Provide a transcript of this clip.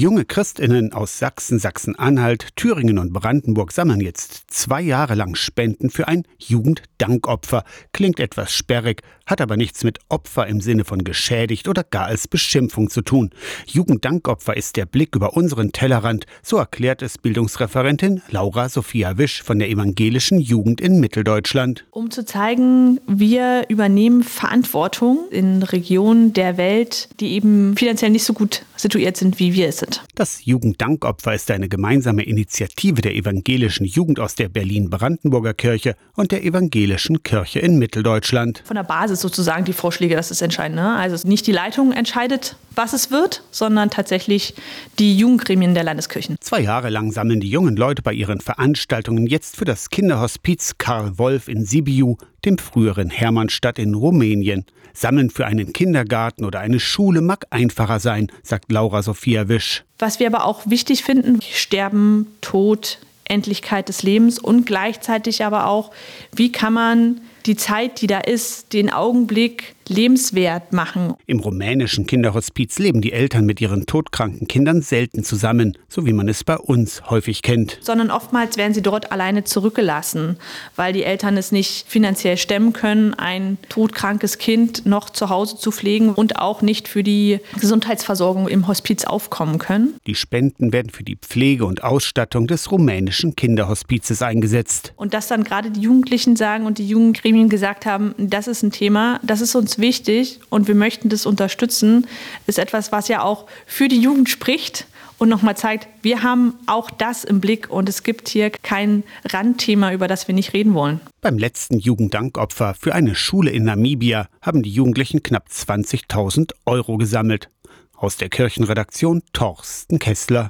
Junge Christinnen aus Sachsen, Sachsen-Anhalt, Thüringen und Brandenburg sammeln jetzt zwei Jahre lang Spenden für ein Jugenddankopfer. Klingt etwas sperrig, hat aber nichts mit Opfer im Sinne von geschädigt oder gar als Beschimpfung zu tun. Jugenddankopfer ist der Blick über unseren Tellerrand, so erklärt es Bildungsreferentin Laura Sophia Wisch von der evangelischen Jugend in Mitteldeutschland. Um zu zeigen, wir übernehmen Verantwortung in Regionen der Welt, die eben finanziell nicht so gut situiert sind, wie wir es sind. Das Jugenddankopfer ist eine gemeinsame Initiative der evangelischen Jugend aus der Berlin-Brandenburger Kirche und der evangelischen Kirche in Mitteldeutschland. Von der Basis sozusagen die Vorschläge, das ist entscheidend. Ne? Also nicht die Leitung entscheidet, was es wird, sondern tatsächlich die Jugendgremien der Landeskirchen. Zwei Jahre lang sammeln die jungen Leute bei ihren Veranstaltungen jetzt für das Kinderhospiz Karl Wolf in Sibiu, dem früheren Hermannstadt in Rumänien. Sammeln für einen Kindergarten oder eine Schule mag einfacher sein, sagt Laura Sophia Wisch. Was wir aber auch wichtig finden, Sterben, Tod, Endlichkeit des Lebens und gleichzeitig aber auch, wie kann man die Zeit, die da ist, den Augenblick lebenswert machen. Im rumänischen Kinderhospiz leben die Eltern mit ihren todkranken Kindern selten zusammen, so wie man es bei uns häufig kennt. Sondern oftmals werden sie dort alleine zurückgelassen, weil die Eltern es nicht finanziell stemmen können, ein todkrankes Kind noch zu Hause zu pflegen und auch nicht für die Gesundheitsversorgung im Hospiz aufkommen können. Die Spenden werden für die Pflege und Ausstattung des rumänischen Kinderhospizes eingesetzt. Und dass dann gerade die Jugendlichen sagen und die Jugendgremien gesagt haben, das ist ein Thema, das ist uns wichtig und wir möchten das unterstützen, ist etwas, was ja auch für die Jugend spricht und nochmal zeigt, wir haben auch das im Blick und es gibt hier kein Randthema, über das wir nicht reden wollen. Beim letzten Jugenddankopfer für eine Schule in Namibia haben die Jugendlichen knapp 20.000 Euro gesammelt. Aus der Kirchenredaktion Torsten Kessler.